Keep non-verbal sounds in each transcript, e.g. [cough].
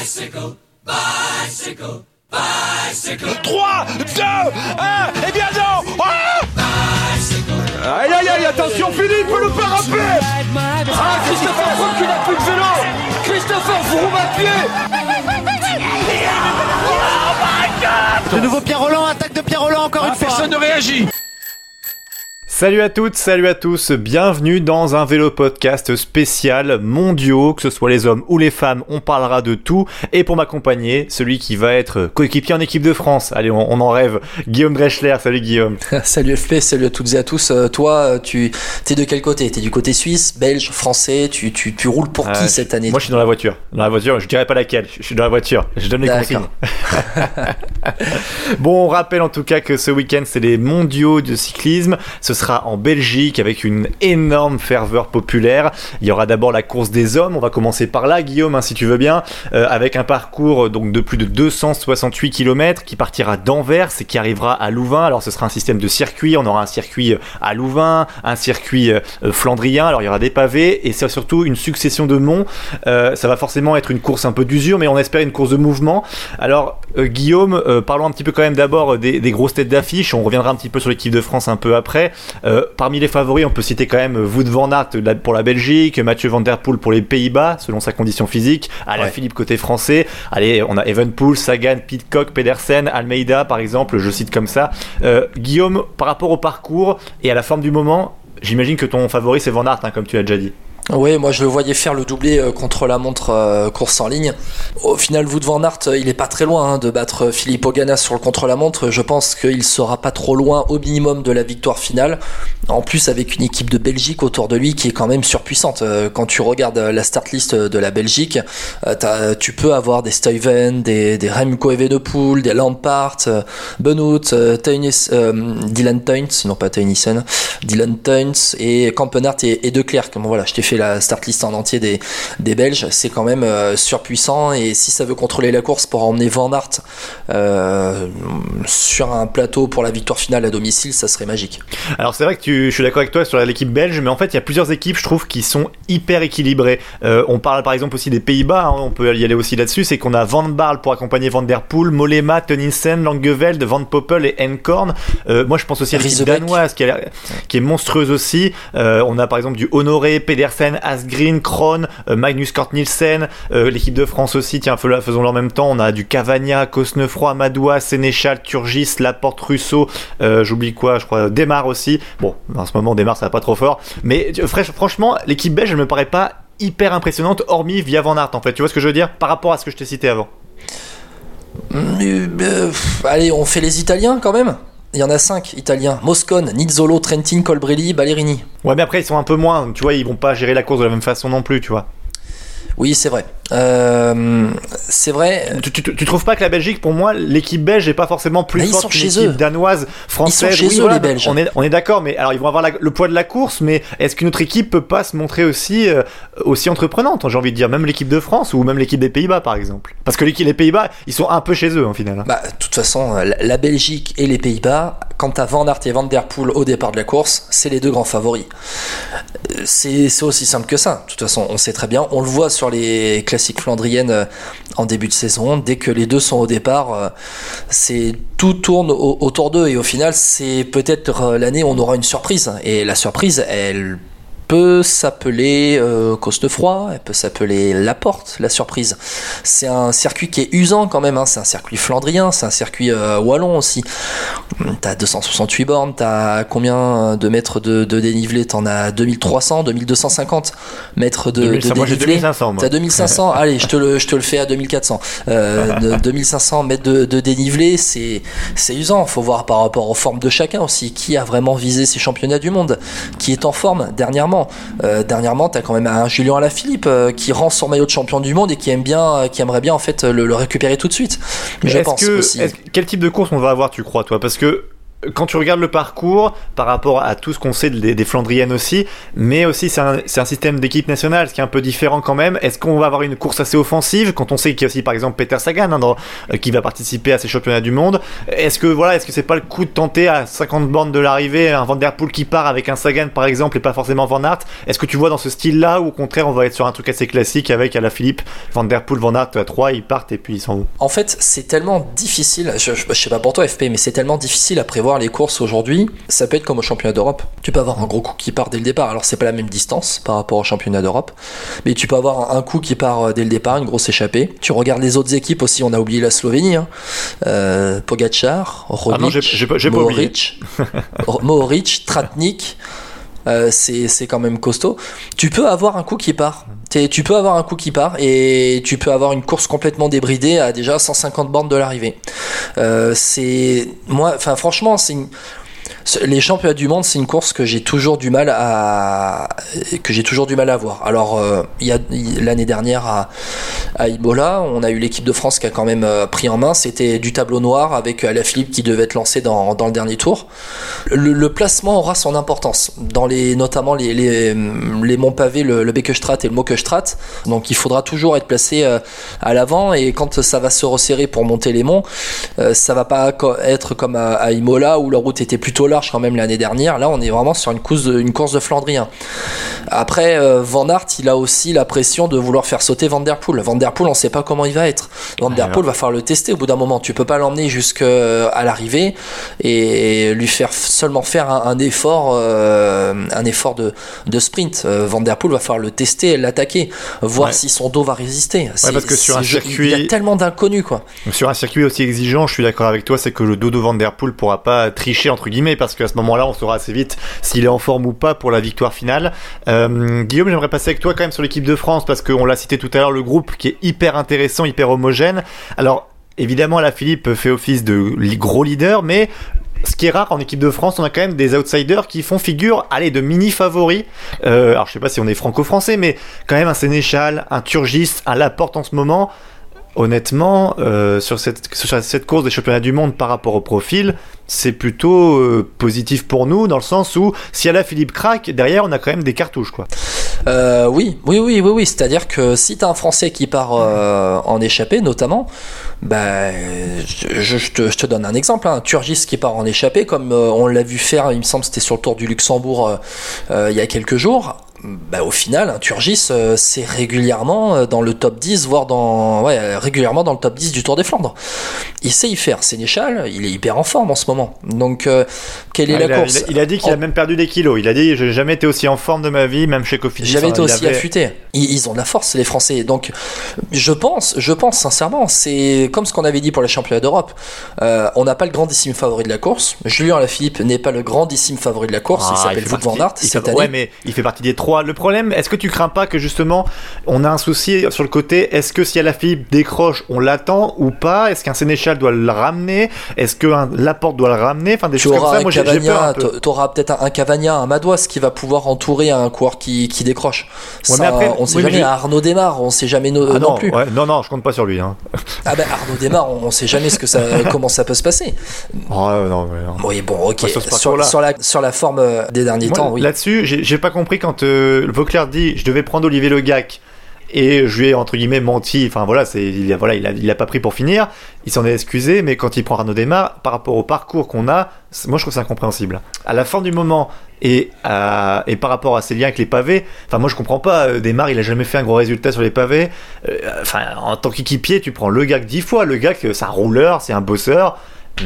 Bicycle, bicycle, bicycle. 3, 2, 1, et bien non ah Aïe aïe aïe, attention Philippe, le pas rappeler Ah, Christopher Froome qui n'a plus de vélo Christopher Froome à pied De nouveau Pierre Roland, attaque de Pierre Roland encore une fois. Personne ne réagit Salut à toutes, salut à tous, bienvenue dans un vélo podcast spécial mondiaux, que ce soit les hommes ou les femmes, on parlera de tout. Et pour m'accompagner, celui qui va être coéquipier en équipe de France, allez on, on en rêve, Guillaume Dreschler, salut Guillaume. [laughs] salut FP, salut à toutes et à tous. Euh, toi, tu es de quel côté? T'es du côté suisse, belge, français? Tu, tu, tu roules pour qui cette année? Moi je suis dans la voiture, dans la voiture, je dirais pas laquelle, je suis dans la voiture, je donne les consignes. [laughs] Bon, on rappelle en tout cas que ce week-end c'est les mondiaux de cyclisme. Ce sera en Belgique avec une énorme ferveur populaire. Il y aura d'abord la course des hommes. On va commencer par là, Guillaume, hein, si tu veux bien, euh, avec un parcours euh, donc de plus de 268 km qui partira d'Anvers et qui arrivera à Louvain. Alors ce sera un système de circuit. On aura un circuit euh, à Louvain, un circuit flandrien. Alors il y aura des pavés et c'est surtout une succession de monts. Ça va forcément être une course un peu d'usure, mais on espère une course de mouvement. Alors Guillaume, parlons un petit peu quand même d'abord des, des grosses têtes d'affiche. On reviendra un petit peu sur l'équipe de France un peu après. Euh, parmi les favoris, on peut citer quand même Wout van Aert la- pour la Belgique, Mathieu Van Der Poel pour les Pays-Bas, selon sa condition physique. Alain Ouais. Philippe côté français. Allez, on a Evenpool, Sagan, Pitcock, Pedersen, Almeida par exemple. Je cite comme ça. Euh, Guillaume, par rapport au parcours et à la forme du moment, j'imagine que ton favori c'est Van Aert, hein, comme tu l'as déjà dit. Oui, moi je le voyais faire le doublé euh, contre la montre euh, course en ligne. Au final, Wout van Aert, euh, il est pas très loin hein, de battre Philippe Ogana sur le contre la montre. Je pense qu'il sera pas trop loin au minimum de la victoire finale. En plus, avec une équipe de Belgique autour de lui qui est quand même surpuissante. Quand tu regardes la start list de la Belgique, tu peux avoir des Stuyven, des, des Remco Evenepoel, des Lampard, Benoît, euh, Dylan Teuns, non pas Teunissen, Dylan Teuns et Campenart et, et De Klerk. Bon voilà, je t'ai fait la start list en entier des, des Belges. C'est quand même euh, surpuissant et si ça veut contrôler la course pour emmener Van Aert euh, sur un plateau pour la victoire finale à domicile, ça serait magique. Alors c'est vrai que tu, je suis d'accord avec toi sur l'équipe belge, mais en fait il y a plusieurs équipes, je trouve, qui sont hyper équilibrées. Euh, on parle par exemple aussi des Pays-Bas, hein, on peut y aller aussi là-dessus, c'est qu'on a Van Barle pour accompagner Van Der Poel, Mollema, Tunissen, Langeveld, Van Poppel et Enkorn. Euh, moi je pense aussi à l'équipe danoise qui, a qui est monstrueuse aussi. Euh, on a par exemple du Honoré, Pedersen, Asgreen, Krohn, euh, Magnus Cort Nielsen, euh, l'équipe de France aussi, tiens fais- faisons-le en même temps. On a du Cavagna, Cosnefroy, Madoua, Sénéchal, Turgis, Laporte, Russo, euh, j'oublie quoi, je crois Démarre aussi. Bon, en ce moment Démarre ça va pas trop fort, mais franchement l'équipe belge elle me paraît pas hyper impressionnante hormis via Van Aert en fait. Tu vois ce que je veux dire? Par rapport à ce que je t'ai cité avant. Euh, allez, on fait les Italiens quand même. Il y en a cinq Italiens Moscone, Nizzolo, Trentin, Colbrelli, Ballerini. Ouais, mais après ils sont un peu moins, tu vois, ils vont pas gérer la course de la même façon non plus, tu vois. Oui, c'est vrai. Euh, c'est vrai. Tu, tu, tu trouves pas que la Belgique, pour moi, l'équipe belge est pas forcément plus ils forte sont qu'une chez équipe eux. danoise, française chez Oui, eux, voilà, les Belges. On est, on est d'accord, mais alors ils vont avoir la- le poids de la course, mais est-ce qu'une autre équipe peut pas se montrer aussi, euh, aussi entreprenante, j'ai envie de dire, même l'équipe de France ou même l'équipe des Pays-Bas, par exemple? Parce que l'équipe des Pays-Bas, ils sont un peu chez eux, en final. hein. Bah, de toute façon, euh, la la Belgique et les Pays-Bas, quant à Van Aert et Van Der Poel au départ de la course, c'est les deux grands favoris. C'est c'est aussi simple que ça. De toute façon, on sait très bien. On le voit sur les classiques flandriennes euh, en début de saison. Dès que les deux sont au départ, euh, c'est tout tourne au- autour d'eux. Et au final, c'est peut-être euh, l'année où on aura une surprise. Et la surprise, elle peut s'appeler euh, Cosnefroy, elle peut s'appeler Laporte, la surprise. C'est un circuit qui est usant quand même, hein. c'est un circuit flandrien, c'est un circuit euh, wallon aussi. T'as 268 bornes, t'as combien de mètres de, de dénivelé? T'en as 2300, 2250 mètres de, 2500, de moi j'ai dénivelé. 2500, moi. T'as 2500, [laughs] allez, je te le, je te le fais à 2400. Euh, de- 2500 mètres de, de dénivelé, c'est, c'est usant. Faut voir par rapport aux formes de chacun aussi. Qui a vraiment visé ces championnats du monde? Qui est en forme dernièrement? Euh, Dernièrement, t'as quand même un Julien Alaphilippe euh, qui rend son maillot de champion du monde et qui aime bien, euh, qui aimerait bien en fait le, le récupérer tout de suite. Mais Je pense que, aussi. quel type de course on va avoir, tu crois, toi? Parce que quand tu regardes le parcours par rapport à tout ce qu'on sait des, Flandriennes aussi, mais aussi c'est un, système d'équipe nationale, ce qui est un peu différent quand même. Est-ce qu'on va avoir une course assez offensive quand on sait qu'il y a aussi par exemple Peter Sagan hein, euh, qui va participer à ces championnats du monde? Est-ce que voilà, est-ce que c'est pas le coup de tenter à 50 bornes de l'arrivée un Van Der Poel qui part avec un Sagan par exemple et pas forcément Van Aert? Est-ce que tu vois dans ce style-là ou au contraire on va être sur un truc assez classique avec à la Philippe Van Der Poel, Van Aert à 3, ils partent et puis ils s'en vont? En fait, c'est tellement difficile, je- je sais pas pour toi FP, mais c'est tellement difficile à prévoir les courses aujourd'hui. Ça peut être comme au championnat d'Europe. Tu peux avoir un gros coup qui part dès le départ. Alors c'est pas la même distance par rapport au championnat d'Europe, mais tu peux avoir un coup qui part euh, dès le départ, une grosse échappée. Tu regardes les autres équipes aussi. On a oublié la Slovénie. Hein. Euh, Pogacar, Roglic, Ah oublié. Mohoric, [laughs] Mohoric, Tratnik. Euh, c'est quand même costaud. Tu peux avoir un coup qui part. Tu peux avoir un coup qui part et tu peux avoir une course complètement débridée à déjà 150 bornes de l'arrivée. Euh, c'est moi, enfin franchement, c'est une- les championnats du monde, c'est une course que j'ai toujours du mal à que j'ai toujours du mal à voir. Alors euh, il y a il- l'année dernière à, à Imola, on a eu l'équipe de France qui a quand même euh, pris en main. C'était du tableau noir avec Alaphilippe qui devait être lancé dans, dans le dernier tour. Le, placement aura son importance dans les notamment les les, les monts pavés, le, le Beckestrat et le Mockestrat. Donc il faudra toujours être placé euh, à l'avant et quand ça va se resserrer pour monter les monts, euh, ça va pas être comme à, à Imola où la route était plutôt large quand même l'année dernière. Là, on est vraiment sur une course de, une course de Flandrien. Après, euh, Van Aert, il a aussi la pression de vouloir faire sauter Van Der Poel. Van Der Poel, on sait pas comment il va être. Van Der. Poel va falloir le tester au bout d'un moment. Tu peux pas l'emmener jusqu'à l'arrivée et lui faire seulement faire un, un effort, euh, un effort de, de sprint. Euh, Van Der Poel va falloir le tester et l'attaquer, voir Ouais. si son dos va résister. Parce que sur un circuit- il y a tellement d'inconnus quoi. Sur un circuit aussi exigeant, je suis d'accord avec toi, c'est que le Dodo Van Der Poel pourra pas tricher entre guillemets parce qu'à ce moment-là, on saura assez vite s'il est en forme ou pas pour la victoire finale. Euh, Guillaume, j'aimerais passer avec toi quand même sur l'équipe de France parce qu'on l'a cité tout à l'heure, le groupe qui est hyper intéressant, hyper homogène. Alors évidemment, la Philippe fait office de gros leader, mais ce qui est rare en équipe de France, on a quand même des outsiders qui font figure, allez, de mini favoris. Euh, alors je sais pas si on est franco-français, mais quand même un Sénéchal, un Turgis, un Laporte en ce moment. Honnêtement, euh, sur, cette, course des championnats du monde par rapport au profil, c'est plutôt euh, positif pour nous dans le sens où si à la Philippe craque, derrière on a quand même des cartouches quoi. Euh, oui, oui, oui, oui, oui. C'est-à-dire que si t'as un Français qui part euh, en échappée, notamment, bah, je, te, donne un exemple. Hein. Turgis qui part en échappée, comme euh, on l'a vu faire, il me semble, c'était sur le Tour du Luxembourg euh, euh, il y a quelques jours. Bah, au final, un Turgis, euh, c'est régulièrement euh, dans le top 10, voire dans, ouais, régulièrement dans le top 10 du Tour des Flandres. Il sait y faire. Sénéchal, il est hyper en forme en ce moment. Donc, euh, quelle est Ah, la il, a, course il a- il a dit qu'il a même perdu des kilos. Il a dit j'ai jamais été aussi en forme de ma vie, même chez Cofidis. J'avais hein, été aussi avait- affûté. Ils, ils ont de la force, les Français. Donc, je pense, je pense sincèrement, c'est comme ce qu'on avait dit pour les championnats d'Europe. Euh, on n'a pas le grandissime favori de la course. Julien Alaphilippe n'est pas le grandissime favori de la course. Ah, il s'appelle fait Wout van Aert il cette fait- année. Ouais, mais il fait partie des trois. Le problème, est-ce que tu crains pas que justement, on a un souci sur le côté Est-ce que si Alaphilippe décroche, on l'attend ou pas? Est-ce qu'un Sénéchal doit le ramener? Est-ce qu'un Laporte doit le ramener? Enfin, des Tu choses comme auras ça. un Moi, j'ai peur un tu auras peut-être un, un Cavagna, un Madouas qui va pouvoir entourer un coureur qui, qui décroche. Ouais, Ça, mais après, on sait oui, jamais. je- Arnaud Desmar, on sait jamais no- Ah non non, plus. ouais, non, non, je compte pas sur lui. Hein. [laughs] Ah ben Arnaud Desmar, on, on sait jamais ce que ça, [laughs] comment ça peut se passer. Oh, non, mais non. Oui, bon, ok. Sur ce sur, la, sur la forme euh, des derniers Moi, temps, oui. Là-dessus, j'ai j'ai pas compris quand euh, Vauclair dit je devais prendre Olivier Legac et je lui ai entre guillemets menti. Enfin voilà, c'est il a voilà, il a, il a pas pris pour finir. Il s'en est excusé, mais quand il prend Arnaud Desmar, par rapport au parcours qu'on a, moi je trouve ça incompréhensible. À la fin du moment et et par rapport à ses liens avec les pavés, enfin moi je comprends pas. euh, Desmar, il a jamais fait un gros résultat sur les pavés. Euh, Enfin en tant qu'équipier, tu prends le gars dix fois. Le gars, c'est un rouleur, c'est un bosseur.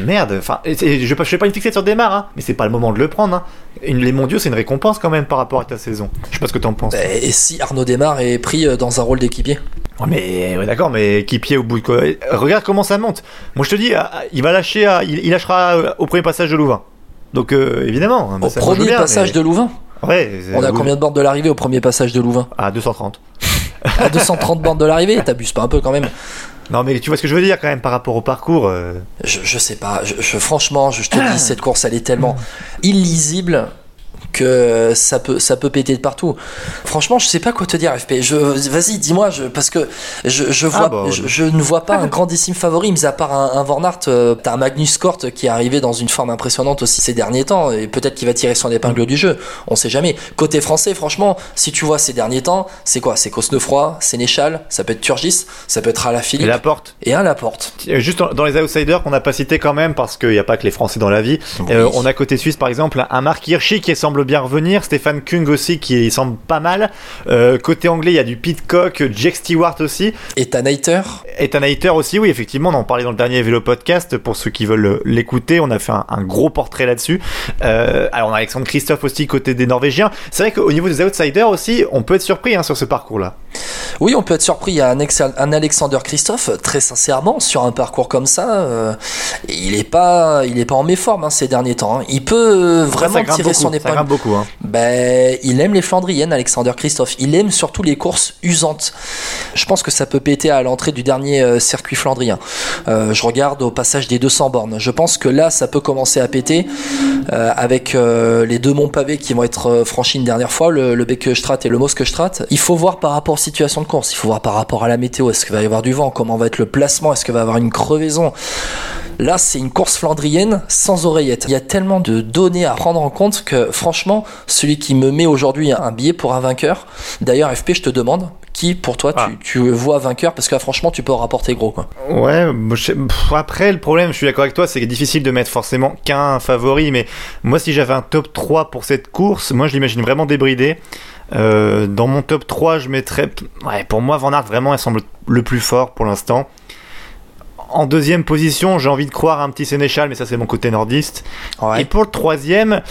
Merde, enfin, je ne fais pas une fixette sur Desmar, hein, mais c'est pas le moment de le prendre. Hein. Les mondiaux, c'est une récompense quand même par rapport à ta saison. Je sais pas ce que t'en penses. Bah, Et si Arnaud Desmar est pris euh, dans un rôle d'équipier Ouais, mais ouais, d'accord, mais équipier au bout de quoi? Regarde comment ça monte. Moi, je te dis, ah, ah, il va lâcher, à- il, il lâchera euh, au premier passage de Louvain. Donc euh, évidemment, hein, Au ça, je veux premier bien, passage mais- de Louvain Ouais. On a combien de bornes de l'arrivée au premier passage de Louvain À 230. À 230 bornes de l'arrivée T'abuses pas un peu quand même Non, mais tu vois ce que je veux dire quand même par rapport au parcours. euh, je, je sais pas, je, je- franchement, je, je te dis, cette course elle est tellement illisible que ça peut, ça peut péter de partout. Franchement, je sais pas quoi te dire, FP. Je, vas-y, dis-moi, je, parce que je, je vois, Ah bah, je, je ne vois pas un grandissime favori, mis à part un, un Van Aert. euh, T'as un Magnus Cort qui est arrivé dans une forme impressionnante aussi ces derniers temps, et peut-être qu'il va tirer son épingle du jeu. On sait jamais. Côté français, franchement, si tu vois ces derniers temps, c'est quoi? C'est Cosnefroy, Sénéchal, ça peut être Turgis, ça peut être Et Alaphilippe la porte. et un Laporte. Euh, Juste dans- dans les outsiders qu'on n'a pas cité quand même, parce qu'il n'y a pas que les Français dans la vie. Euh, on a côté suisse par exemple un Marc Hirschi qui semble bien revenir, Stéphane Kung aussi qui semble pas mal. Euh, côté anglais, il y a du Pitcock, Jake Stewart aussi. Ethan Hayter aussi, oui, effectivement, on en parlait dans le dernier vélo podcast. Pour ceux qui veulent l'écouter, on a fait un, un gros portrait là-dessus. Euh, alors, on a Alexandre Christophe aussi, côté des Norvégiens. C'est vrai qu'au niveau des outsiders aussi, on peut être surpris hein, sur ce parcours-là. Oui, on peut être surpris. Il y a un, ex- un Alexander Christophe, très sincèrement, sur un parcours comme ça, euh, il est pas, il est pas en méforme hein, ces derniers temps. hein. Il peut euh, vraiment ça tirer beaucoup, son Ça épingle. grimpe beaucoup. Hein. Ben, il aime les Flandriennes, Alexander Christophe. Il aime surtout les courses usantes. Je pense que ça peut péter à l'entrée du dernier euh, circuit flandrien. Je regarde au passage des 200 bornes. Je pense que là, ça peut commencer à péter avec les deux monts pavés qui vont être franchis une dernière fois, le, le et le Moskestrat. Il faut voir par rapport aux situations de course. Il faut voir par rapport à la météo. Est-ce qu'il va y avoir du vent? Comment va être le placement? Est-ce qu'il va y avoir une crevaison? Là, c'est une course flandrienne sans oreillette. Il y a tellement de données à prendre en compte que, franchement, celui qui me met aujourd'hui un billet pour un vainqueur, d'ailleurs, FP, je te demande, qui pour toi Ah. tu, tu vois vainqueur? Parce que là, franchement, tu peux rapporter gros. Quoi. Ouais, après, le problème, je suis d'accord avec toi, c'est que difficile de mettre forcément qu'un favori. Mais moi, si j'avais un top 3 pour cette course, moi, je l'imagine vraiment débridé. Euh, dans mon top 3, je mettrais. Ouais, pour moi, Van Aert, vraiment, il semble le plus fort pour l'instant. En deuxième position, j'ai envie de croire un petit Sénéchal, mais ça, c'est mon côté nordiste. Et pour le troisième,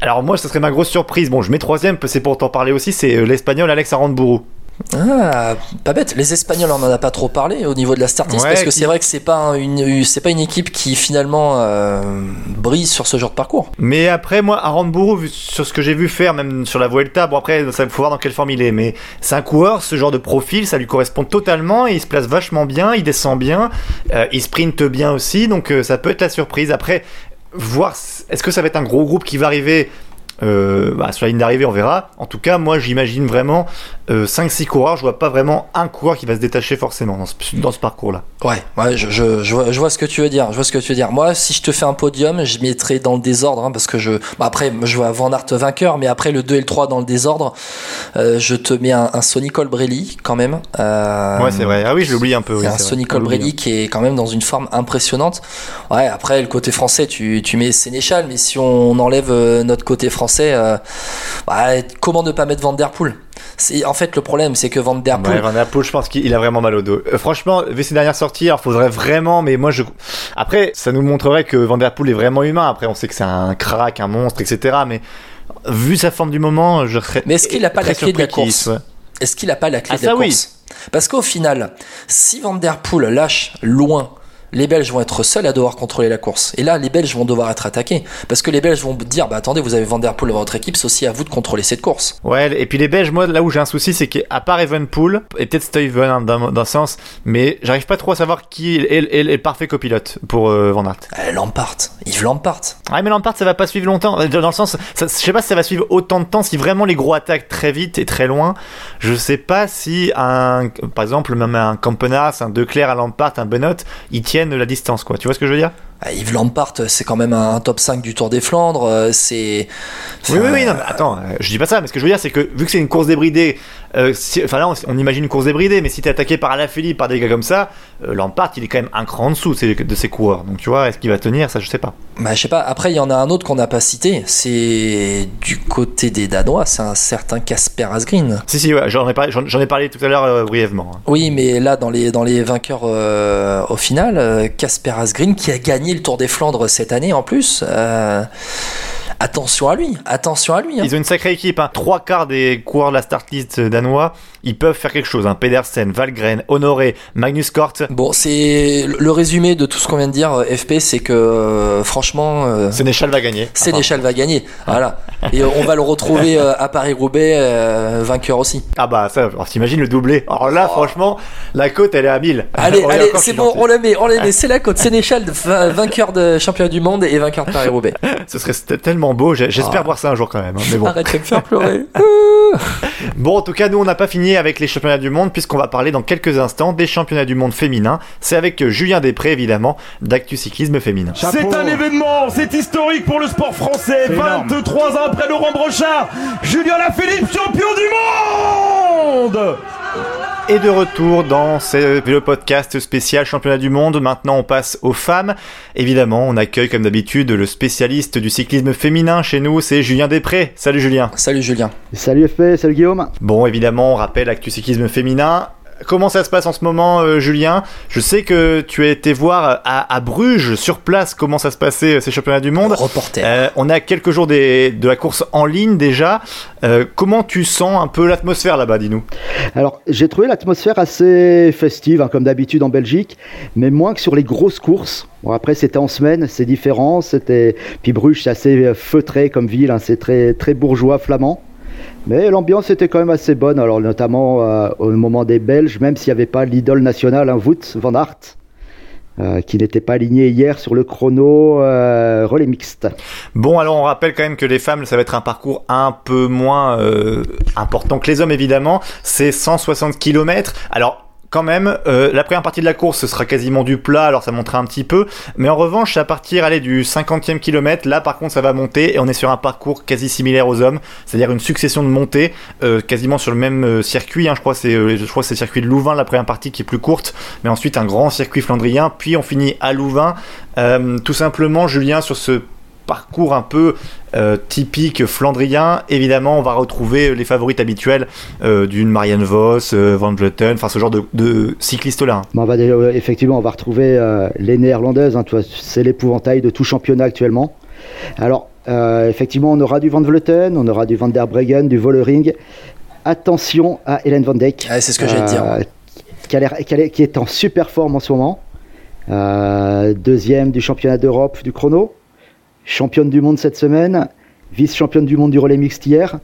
alors moi, ça serait ma grosse surprise. Bon, je mets troisième, c'est pour t'en parler aussi, c'est euh, l'espagnol Alex Aramburu. Ah, pas bête. Les Espagnols, on en a pas trop parlé au niveau de la Ouais, parce que c'est vrai que c'est pas un- une, c'est pas une équipe qui finalement euh, brille sur ce genre de parcours. Mais après, moi, Aramburu, vu- sur ce que j'ai vu faire, même sur la Vuelta, bon après, ça faut voir dans quelle forme il est, mais c'est un coureur, ce genre de profil, ça lui correspond totalement, et il se place vachement bien, il descend bien, euh, il sprinte bien aussi, donc euh, ça peut être la surprise. Après, voir, est-ce que ça va être un gros groupe qui va arriver euh, bah, sur la ligne d'arrivée, on verra. En tout cas, moi, j'imagine vraiment euh, 5-6 coureurs. Je vois pas vraiment un coureur qui va se détacher forcément dans ce, dans ce parcours-là. Ouais, ouais, je, je, je, vois, je vois ce que tu veux dire. Je vois ce que tu veux dire. Moi, si je te fais un podium, je mettrai dans le désordre, hein, parce que je, bah après, je vois Van Aert vainqueur, mais après le 2 et le 3 dans le désordre, euh, je te mets un, un Sonny Colbrelli quand même. Euh, ouais, c'est vrai. Ah oui, je l'oublie un peu. Oui, un. Sonny. Colbrelli qui est quand même dans une forme impressionnante. Ouais, après le côté français, tu, tu mets Sénéchal, mais si on enlève euh, notre côté français, euh, bah, comment ne pas mettre Van Der Poel? En fait le problème, c'est que Van Der Poel, Ouais, Van Der Poel, je pense qu'il a vraiment mal au dos. Euh, franchement, vu ses dernières sorties, alors faudrait vraiment, mais moi je. Après, ça nous montrerait que Van Der Poel est vraiment humain. Après, on sait que c'est un crack, un monstre, etc. Mais vu sa forme du moment, je serais. Mais est-ce qu'il a pas la clé de la course est-ce qu'il a pas la clé Ah, de la oui. course Parce qu'au final, si Van Der Poel lâche loin, les Belges vont être seuls à devoir contrôler la course. Et là, les Belges vont devoir être attaqués. Parce que les Belges vont dire, bah attendez, vous avez Van Der Poel dans votre équipe, c'est aussi à vous de contrôler cette course. Ouais, et puis les Belges, moi, là où j'ai un souci, c'est qu'à part Evenpool, et peut-être Stuyven hein, d'un sens, mais j'arrive pas trop à savoir qui est, est- est le parfait copilote pour euh, Van Aert. Euh, Lampard, Yves Lampard. Ah mais Lampard ça va pas suivre longtemps dans le sens ça- je sais pas si ça va suivre autant de temps si vraiment les gros attaquent très vite et très loin je sais pas si un par exemple même un Campenas un Declerc un Lampard un Benot ils tiennent la distance quoi. Tu vois ce que je veux dire? Yves Lampard, c'est quand même un top 5 du Tour des Flandres. euh, C'est. oui oui oui non mais attends euh, je dis pas ça mais ce que je veux dire c'est que vu que c'est une course débridée euh, si- enfin là on, on imagine une course débridée mais si t'es attaqué par Alaphilippe par des gars comme ça euh, Lampard il est quand même un cran en dessous de ses, coureurs donc tu vois est-ce qu'il va tenir? Ça je sais pas Bah, je sais pas. Après, il y en a un autre qu'on n'a pas cité. C'est du côté des Danois. C'est un certain Casper Asgreen. si si ouais, j'en ai parlé j'en j'en ai parlé tout à l'heure euh, brièvement hein. Oui, mais là, dans les, dans les vainqueurs au final, Casper Asgreen, qui a gagné le Tour des Flandres cette année en plus. euh, attention à lui, attention à lui. hein. Ils ont une sacrée équipe. Hein. Trois quarts des coureurs de la start list danois, ils peuvent faire quelque chose. Hein. Pedersen, Valgren, Honoré, Magnus Kort. Bon, c'est le résumé de tout ce qu'on vient de dire, euh, FP, c'est que euh, franchement, euh, Sénéchal va gagner. Sénéchal va gagner. Voilà. Et euh, on va le retrouver euh, à Paris-Roubaix, euh, vainqueur aussi. Ah bah ça, alors t'imagines le doublé. Alors là, franchement, la côte elle est à 1000. [laughs] Allez, On allez, c'est bon, on le met, on le met. [laughs] C'est la côte. Sénéchal, va- vainqueur de championnat du monde et vainqueur de Paris-Roubaix. [laughs] Ce serait tellement beau. J'espère Ah. voir ça un jour quand même. hein, mais bon. Arrête de me faire pleurer. Bon, en tout cas, nous, on n'a pas fini avec les championnats du monde, puisqu'on va parler dans quelques instants des championnats du monde féminins. C'est avec Julien Després, évidemment, d'Actu Cyclisme Féminin. C'est un événement, c'est historique pour le sport français. 23 ans après Laurent Brochard, Julien Lafilippe, champion du monde Et de retour dans ce- le podcast spécial championnat du monde. Maintenant, on passe aux femmes. Évidemment, on accueille comme d'habitude le spécialiste du cyclisme féminin chez nous, c'est Julien Després. Salut Julien. Salut Julien. Salut FP, salut Guillaume. Bon, évidemment, on rappelle Actu Cyclisme féminin. Comment ça se passe en ce moment, euh, Julien? Je sais que tu as été voir à, à Bruges, sur place, comment ça se passait euh, ces championnats du monde. Reporter. Euh, on a quelques jours des- de la course en ligne déjà. Euh, comment tu sens un peu l'atmosphère là-bas, dis-nous? Alors, j'ai trouvé l'atmosphère assez festive, hein, comme d'habitude en Belgique, mais moins que sur les grosses courses. Bon, après, c'était en semaine, c'est différent. C'était puis Bruges, c'est assez feutré comme ville, hein, c'est très très bourgeois flamand. Mais l'ambiance était quand même assez bonne, alors notamment euh, au moment des Belges, même s'il n'y avait pas l'idole nationale, hein, Wout van Aert, euh, qui n'était pas aligné hier sur le chrono euh, relais mixte. Bon, alors on rappelle quand même que les femmes, ça va être un parcours un peu moins important que les hommes, évidemment. C'est 160 km. Alors, quand même, euh, la première partie de la course, sera quasiment du plat, alors ça montera un petit peu. Mais en revanche, à partir du 50e kilomètre, là par contre, ça va monter et on est sur un parcours quasi similaire aux hommes, c'est-à-dire une succession de montées, euh, quasiment sur le même euh, circuit. Hein, je crois que c'est, je c'est le circuit de Louvain, la première partie qui est plus courte, mais ensuite un grand circuit flandrien, puis on finit à Louvain. Tout simplement, Julien, sur ce parcours un peu euh, typique flandrien, évidemment, on va retrouver les favorites habituelles euh, d'une Marianne Vos, euh, Van Vleuten, enfin ce genre de, de cyclistes-là. hein. Bon, on va, euh, effectivement, on va retrouver euh, les néerlandaises. hein, c'est l'épouvantail de tout championnat actuellement. Alors, euh, effectivement, on aura du Van Vleuten, on aura du Van der Breggen, du Vollering. Attention à Hélène Van Dijk. Ah, c'est ce que j'allais te dire. qui, a qui a l'air- qui est en super forme en ce moment. Euh, deuxième du championnat d'Europe du chrono. Championne du monde cette semaine. Vice-championne du monde du relais mixte hier.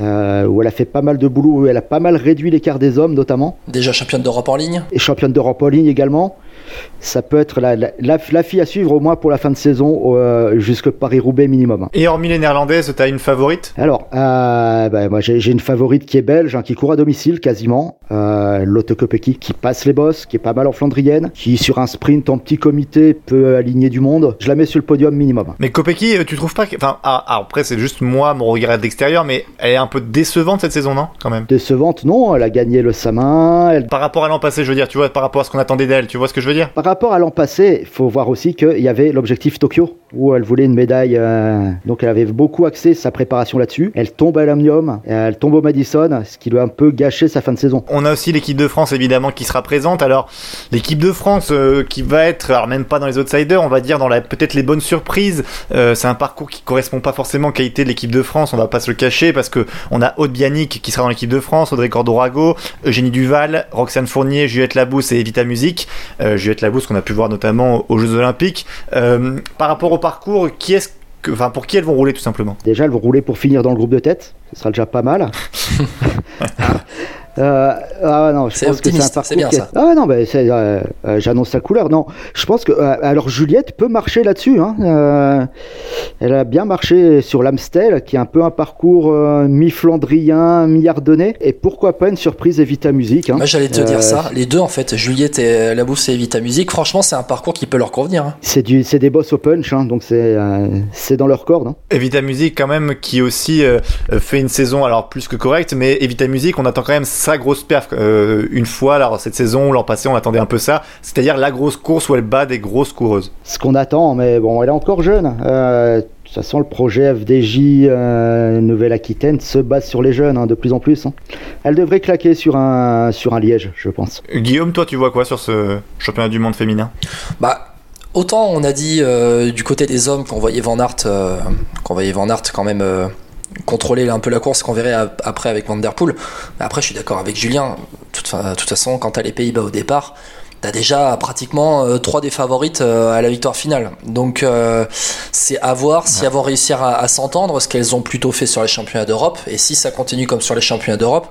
euh, où elle a fait pas mal de boulot, où elle a pas mal réduit l'écart des hommes notamment Déjà championne d'Europe en ligne. et championne d'Europe en ligne également. Ça peut être la, la, la- la fille à suivre au moins pour la fin de saison, euh, jusque Paris-Roubaix minimum. Et hormis les néerlandaises, t'as une favorite? Alors, euh, bah, moi j'ai une favorite qui est belge, hein, qui court à domicile quasiment, euh, Lotte Kopecky, qui passe les bosses, qui est pas mal en flandrienne, qui sur un sprint en petit comité peut aligner du monde. Je la mets sur le podium minimum. Mais Kopecky, euh, tu trouves pas que... Enfin, ah, ah, après c'est juste moi, mon regard de l'extérieur, mais elle est un peu décevante cette saison, non Quand même? Décevante, non, elle a gagné le Samin. Elle... Par rapport à l'an passé, je veux dire, tu vois, par rapport à ce qu'on attendait d'elle, tu vois ce que je Par rapport à l'an passé, il faut voir aussi qu'il y avait l'objectif Tokyo, où elle voulait une médaille. euh, donc elle avait beaucoup axé sa préparation là-dessus. Elle tombe à l'Omnium, elle tombe au Madison, ce qui lui a un peu gâché sa fin de saison. On a aussi l'équipe de France évidemment qui sera présente. Alors l'équipe de France euh, qui va être, alors même pas dans les outsiders, on va dire dans la peut-être les bonnes surprises. Euh, c'est un parcours qui correspond pas forcément aux qualités de l'équipe de France. On va pas se le cacher parce que on a Aude Bianic qui sera dans l'équipe de France, Audrey Cordorago, Eugénie Duval, Roxane Fournier, Juliette Labousse et Evita Music. Euh, Juliette Labousse qu'on a pu voir notamment aux Jeux Olympiques. Par rapport au parcours, qui est-ce que, enfin pour qui elles vont rouler tout simplement? Déjà, elles vont rouler pour finir dans le groupe de tête. Ce sera déjà pas mal. [laughs] Euh, ah non, je pense que c'est un c'est bien ça. Ah non, euh, euh, j'annonce la couleur. Non, je pense que euh, alors Juliette peut marcher là-dessus. Hein. Euh, elle a bien marché sur l'Amstel, qui est un peu un parcours euh, mi-flandrien, mi-ardennais, et pourquoi pas une surprise Evita Music. Hein. Moi j'allais te Euh, dire ça. Les deux en fait, Juliette et Labousse et Evita Music, franchement c'est un parcours qui peut leur convenir. hein. C'est du, c'est des boss au punch, hein, donc c'est, euh, c'est dans leur corde. hein. Evita Music quand même qui aussi fait une saison alors plus que correcte mais Evita Music on attend quand même sa grosse perf euh, une fois alors cette saison l'an passé on attendait un peu ça c'est-à-dire la grosse course où elle bat des grosses coureuses Ce qu'on attend, mais bon, elle est encore jeune. Euh, de toute façon, le projet FDJ euh, Nouvelle-Aquitaine se base sur les jeunes hein, de plus en plus. hein. Elle devrait claquer sur un, sur un Liège, je pense. Guillaume toi tu vois quoi sur ce championnat du monde féminin? Bah autant on a dit euh, du côté des hommes qu'on voyait Van Aert, euh, qu'on voyait Van Aert quand même euh, contrôler un peu la course qu'on verrait ap- après avec Van Der Poel. Après je suis d'accord avec Julien. De toute, façon quand t'as les Pays-Bas au départ. T'as déjà pratiquement euh, trois des favorites euh, à la victoire finale. Donc euh, c'est à voir si elles vont réussir à, à s'entendre, ce qu'elles ont plutôt fait sur les championnats d'Europe. Et si ça continue comme sur les championnats d'Europe,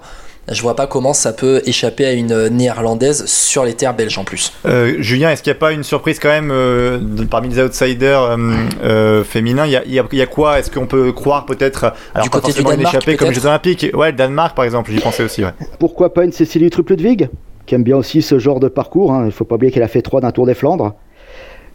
je vois pas comment ça peut échapper à une néerlandaise sur les terres belges en plus. Euh, Julien, est-ce qu'il n'y a pas une surprise quand même euh, de- parmi les outsiders euh, euh, féminins Il y a, y y quoi? Est-ce qu'on peut croire peut-être alors Du pas côté du une échappée comme les Jeux Olympiques? Ouais, le Danemark par exemple, j'y pensais aussi. Ouais. Pourquoi pas une Cécilie Trup-Ludwig, qui aime bien aussi ce genre de parcours. hein. Il ne faut pas oublier qu'elle a fait 3 d'un Tour des Flandres.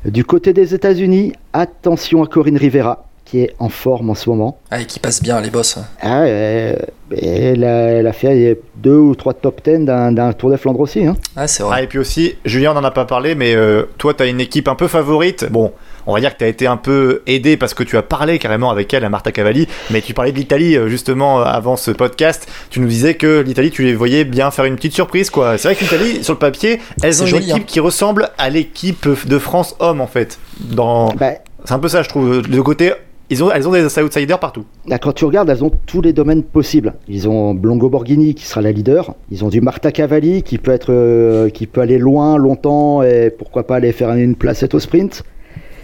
Du côté des États-Unis, attention à Corinne Rivera, qui est en forme en ce moment. Ah, et qui passe bien les boss. Ah, euh, elle, a, elle a fait deux ou trois top 10 d'un Tour des Flandres aussi. hein. Ah, c'est Ah, vrai. et puis aussi, Julien, on n'en a pas parlé, mais euh, toi, tu as une équipe un peu favorite. Bon, on va dire que tu as été un peu aidé parce que tu as parlé carrément avec elle, à Marta Cavalli, mais tu parlais de l'Italie euh, justement euh, avant ce podcast. Tu nous disais que l'Italie, tu les voyais bien faire une petite surprise, quoi. C'est vrai que l'Italie, sur le papier, elles ont une joli, équipe hein. qui ressemble à l'équipe de France homme, en fait. Dans... Bah, C'est un peu ça, je trouve. De côté, ils ont, elles ont des outsiders partout. Là, quand tu regardes, elles ont tous les domaines possibles. Ils ont Blongo Borghini qui sera la leader. Ils ont du Marta Cavalli qui peut être, euh, qui peut aller loin, longtemps et pourquoi pas aller faire une placette au sprint.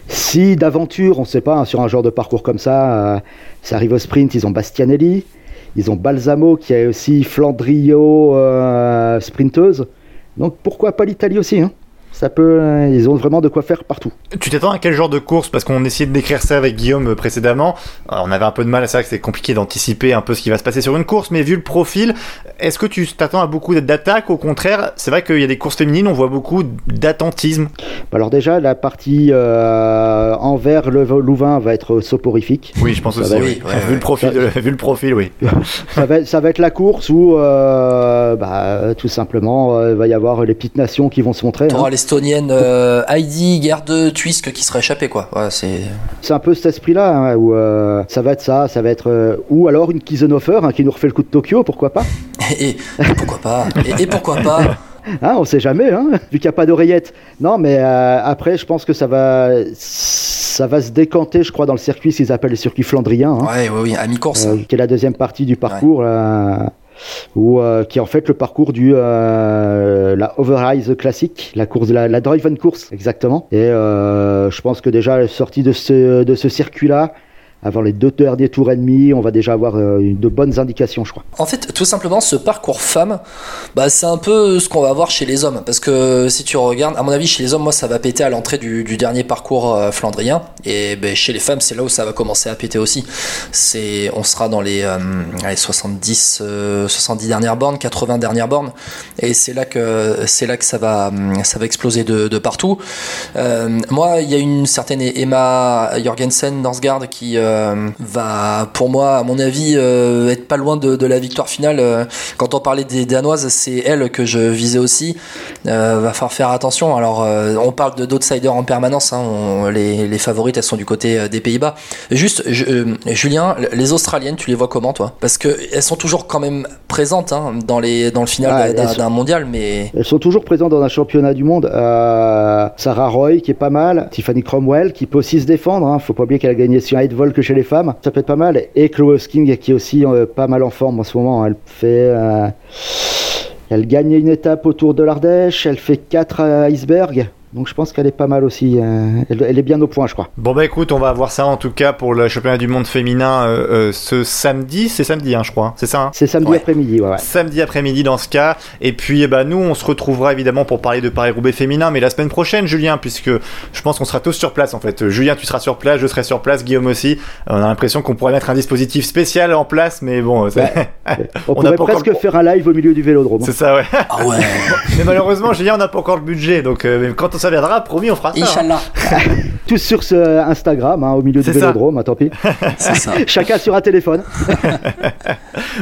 Si d'aventure, on ne sait pas, hein, sur un genre de parcours comme ça, euh, ça arrive au sprint, ils ont Bastianelli, ils ont Balsamo qui est aussi Flandrio euh, sprinteuse. Donc pourquoi pas l'Italie aussi hein Ça peut, euh, ils ont vraiment de quoi faire partout. Tu t'attends à quel genre de course? Parce qu'on essayait de décrire ça avec Guillaume euh, précédemment. Alors, on avait un peu de mal à ça, que c'est compliqué d'anticiper un peu ce qui va se passer sur une course, mais vu le profil, est-ce que tu t'attends à beaucoup d'attaques? Au contraire, c'est vrai qu'il y a des courses féminines, on voit beaucoup d'attentisme. Alors déjà, la partie euh, envers le Louvain va être soporifique. Oui, je pense Ça aussi. oui. ouais, vu. Le profil, vu le profil, oui. [laughs] ça, va, ça va être la course où, euh, bah, tout simplement, euh, il va y avoir les petites nations qui vont se montrer. hein. T'auras l'estonienne euh, Heidi Gerde Twisk qui sera échappée quoi. Ouais, c'est C'est un peu cet esprit-là hein, où euh, ça va être ça, ça va être euh, ou alors une Kisenhofer hein, qui nous refait le coup de Tokyo, pourquoi pas et, [laughs] et pourquoi pas et, et pourquoi pas [laughs] Hein, on sait jamais, hein, vu qu'il n'y a pas d'oreillette. Non, mais euh, après, je pense que ça va, ça va se décanter, je crois, dans le circuit, ce qu'ils appellent le circuit flandrien. hein. Ouais, oui, oui, à mi-course. Euh, qui est la deuxième partie du parcours, euh, où, euh, qui est en fait le parcours du euh, la Overrise classique, la course, la, Driven course exactement. Et euh, je pense que déjà sortie de ce de ce circuit-là, avant les deux derniers tours et demi, on va déjà avoir euh, de bonnes indications, je crois. En fait, tout simplement, ce parcours femme, bah, c'est un peu ce qu'on va voir chez les hommes. Parce que si tu regardes, à mon avis, chez les hommes, moi, ça va péter à l'entrée du, dernier parcours euh, flandrien. Et ben, chez les femmes, c'est là où ça va commencer à péter aussi. C'est, on sera dans les, euh, allez, 70, euh, 70 dernières bornes, 80 dernières bornes. Et c'est là que, c'est là que ça va, hum, ça va exploser de, partout. Moi, il y a une certaine Emma Jorgensen Dansgaard qui euh, va, pour moi, à mon avis, euh, être pas loin de, de la victoire finale. Euh, Quand on parlait des Danoises, c'est elle que je visais aussi. Va falloir faire attention. Alors, on parle de d'outsiders en permanence. Hein. On- les, les favorites, elles sont du côté des Pays-Bas. Juste, je- Julien, les Australiennes, tu les vois comment, toi? Parce que elles sont toujours quand même présentes hein, dans les dans le final Ah, d'un- mondial, mais Elles sont toujours présentes dans un championnat du monde. Sarah Roy qui est pas mal, Tiffany Cromwell qui peut aussi se défendre. Hein. Faut pas oublier qu'elle a gagné sur vol que chez les femmes. Ça peut être pas mal. Et Chloé King qui est aussi euh, pas mal en forme en ce moment. Elle fait, euh, elle gagne une étape autour de l'Ardèche. Elle fait 4 icebergs. Donc je pense qu'elle est pas mal aussi. euh, elle, elle est bien au point, je crois. Bon bah écoute, on va voir ça en tout cas pour le championnat du monde féminin euh, euh, ce samedi. C'est samedi, hein, je crois. C'est ça. hein? C'est samedi Ouais. après-midi. Ouais, ouais. Samedi après-midi dans ce cas. Et puis eh ben, nous, on se retrouvera évidemment pour parler de Paris-Roubaix féminin, mais la semaine prochaine, Julien, puisque je pense qu'on sera tous sur place en fait. Julien, tu seras sur place, je serai sur place, Guillaume aussi. On a l'impression qu'on pourrait mettre un dispositif spécial en place, mais bon, c'est On, [laughs] On pourrait encore presque le- faire un live au milieu du vélodrome. c'est ça, ouais. ah ouais, [laughs] mais malheureusement, Julien, on n'a pas encore le budget, donc euh, mais quand ça viendra, promis, on fera ça. hein. Inch'Allah, [laughs] Tous sur ce Instagram, hein, au milieu du vélodrome. hein, tant pis. ça. [laughs] Chacun sur un téléphone. [laughs]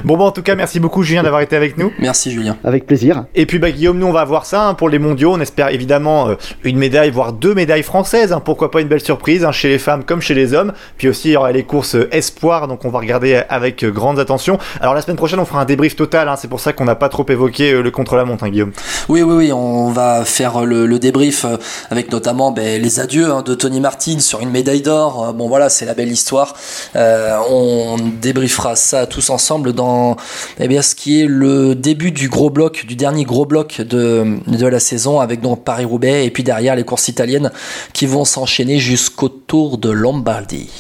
Bon en tout cas, merci beaucoup Julien d'avoir été avec nous. Merci Julien. Avec plaisir. Et puis bah Guillaume, nous on va voir ça hein, pour les mondiaux. On espère évidemment euh, une médaille, voire deux médailles françaises. hein, pourquoi pas une belle surprise hein, chez les femmes comme chez les hommes. Puis aussi il y aura les courses euh, espoir, donc on va regarder avec euh, grande attention. Alors la semaine prochaine on fera un débrief total. hein, c'est pour ça qu'on n'a pas trop évoqué euh, le contre-la-montre, hein, Guillaume. Oui, oui, oui, on va faire le, le débrief euh, avec notamment ben, les adieux hein, de Tony Martin sur une médaille d'or. Bon voilà, c'est la belle histoire. on débriefera ça tous ensemble dans eh bien, ce qui est le début du gros bloc, du dernier gros bloc de, de la saison avec donc Paris-Roubaix et puis derrière les courses italiennes qui vont s'enchaîner jusqu'au Tour de Lombardie.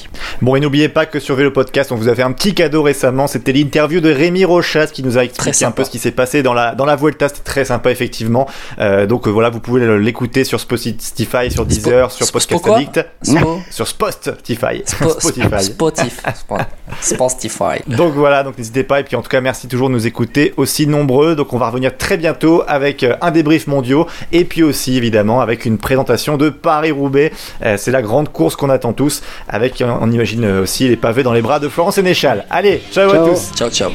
Bon, et n'oubliez pas que sur Vélo Podcast, on vous a fait un petit cadeau récemment. C'était l'interview de Rémi Rochas qui nous a expliqué un peu ce qui s'est passé dans la, dans la Vuelta. C'était très sympa, effectivement. Euh, donc euh, voilà, vous pouvez l'écouter sur Spotify, sur Deezer, sur Podcast Addict. [laughs] Sur Spotify. Spotify. [laughs] Spotify. Donc voilà, donc n'hésitez pas. Et puis en tout cas, merci toujours de nous écouter aussi nombreux. Donc on va revenir très bientôt avec euh, un débrief mondial et puis aussi évidemment avec une présentation de Paris-Roubaix. C'est la grande course qu'on attend tous avec, on imagine aussi, les pavés dans les bras de Florence Sénéchal. Allez, ciao, ciao. à tous. Ciao, ciao.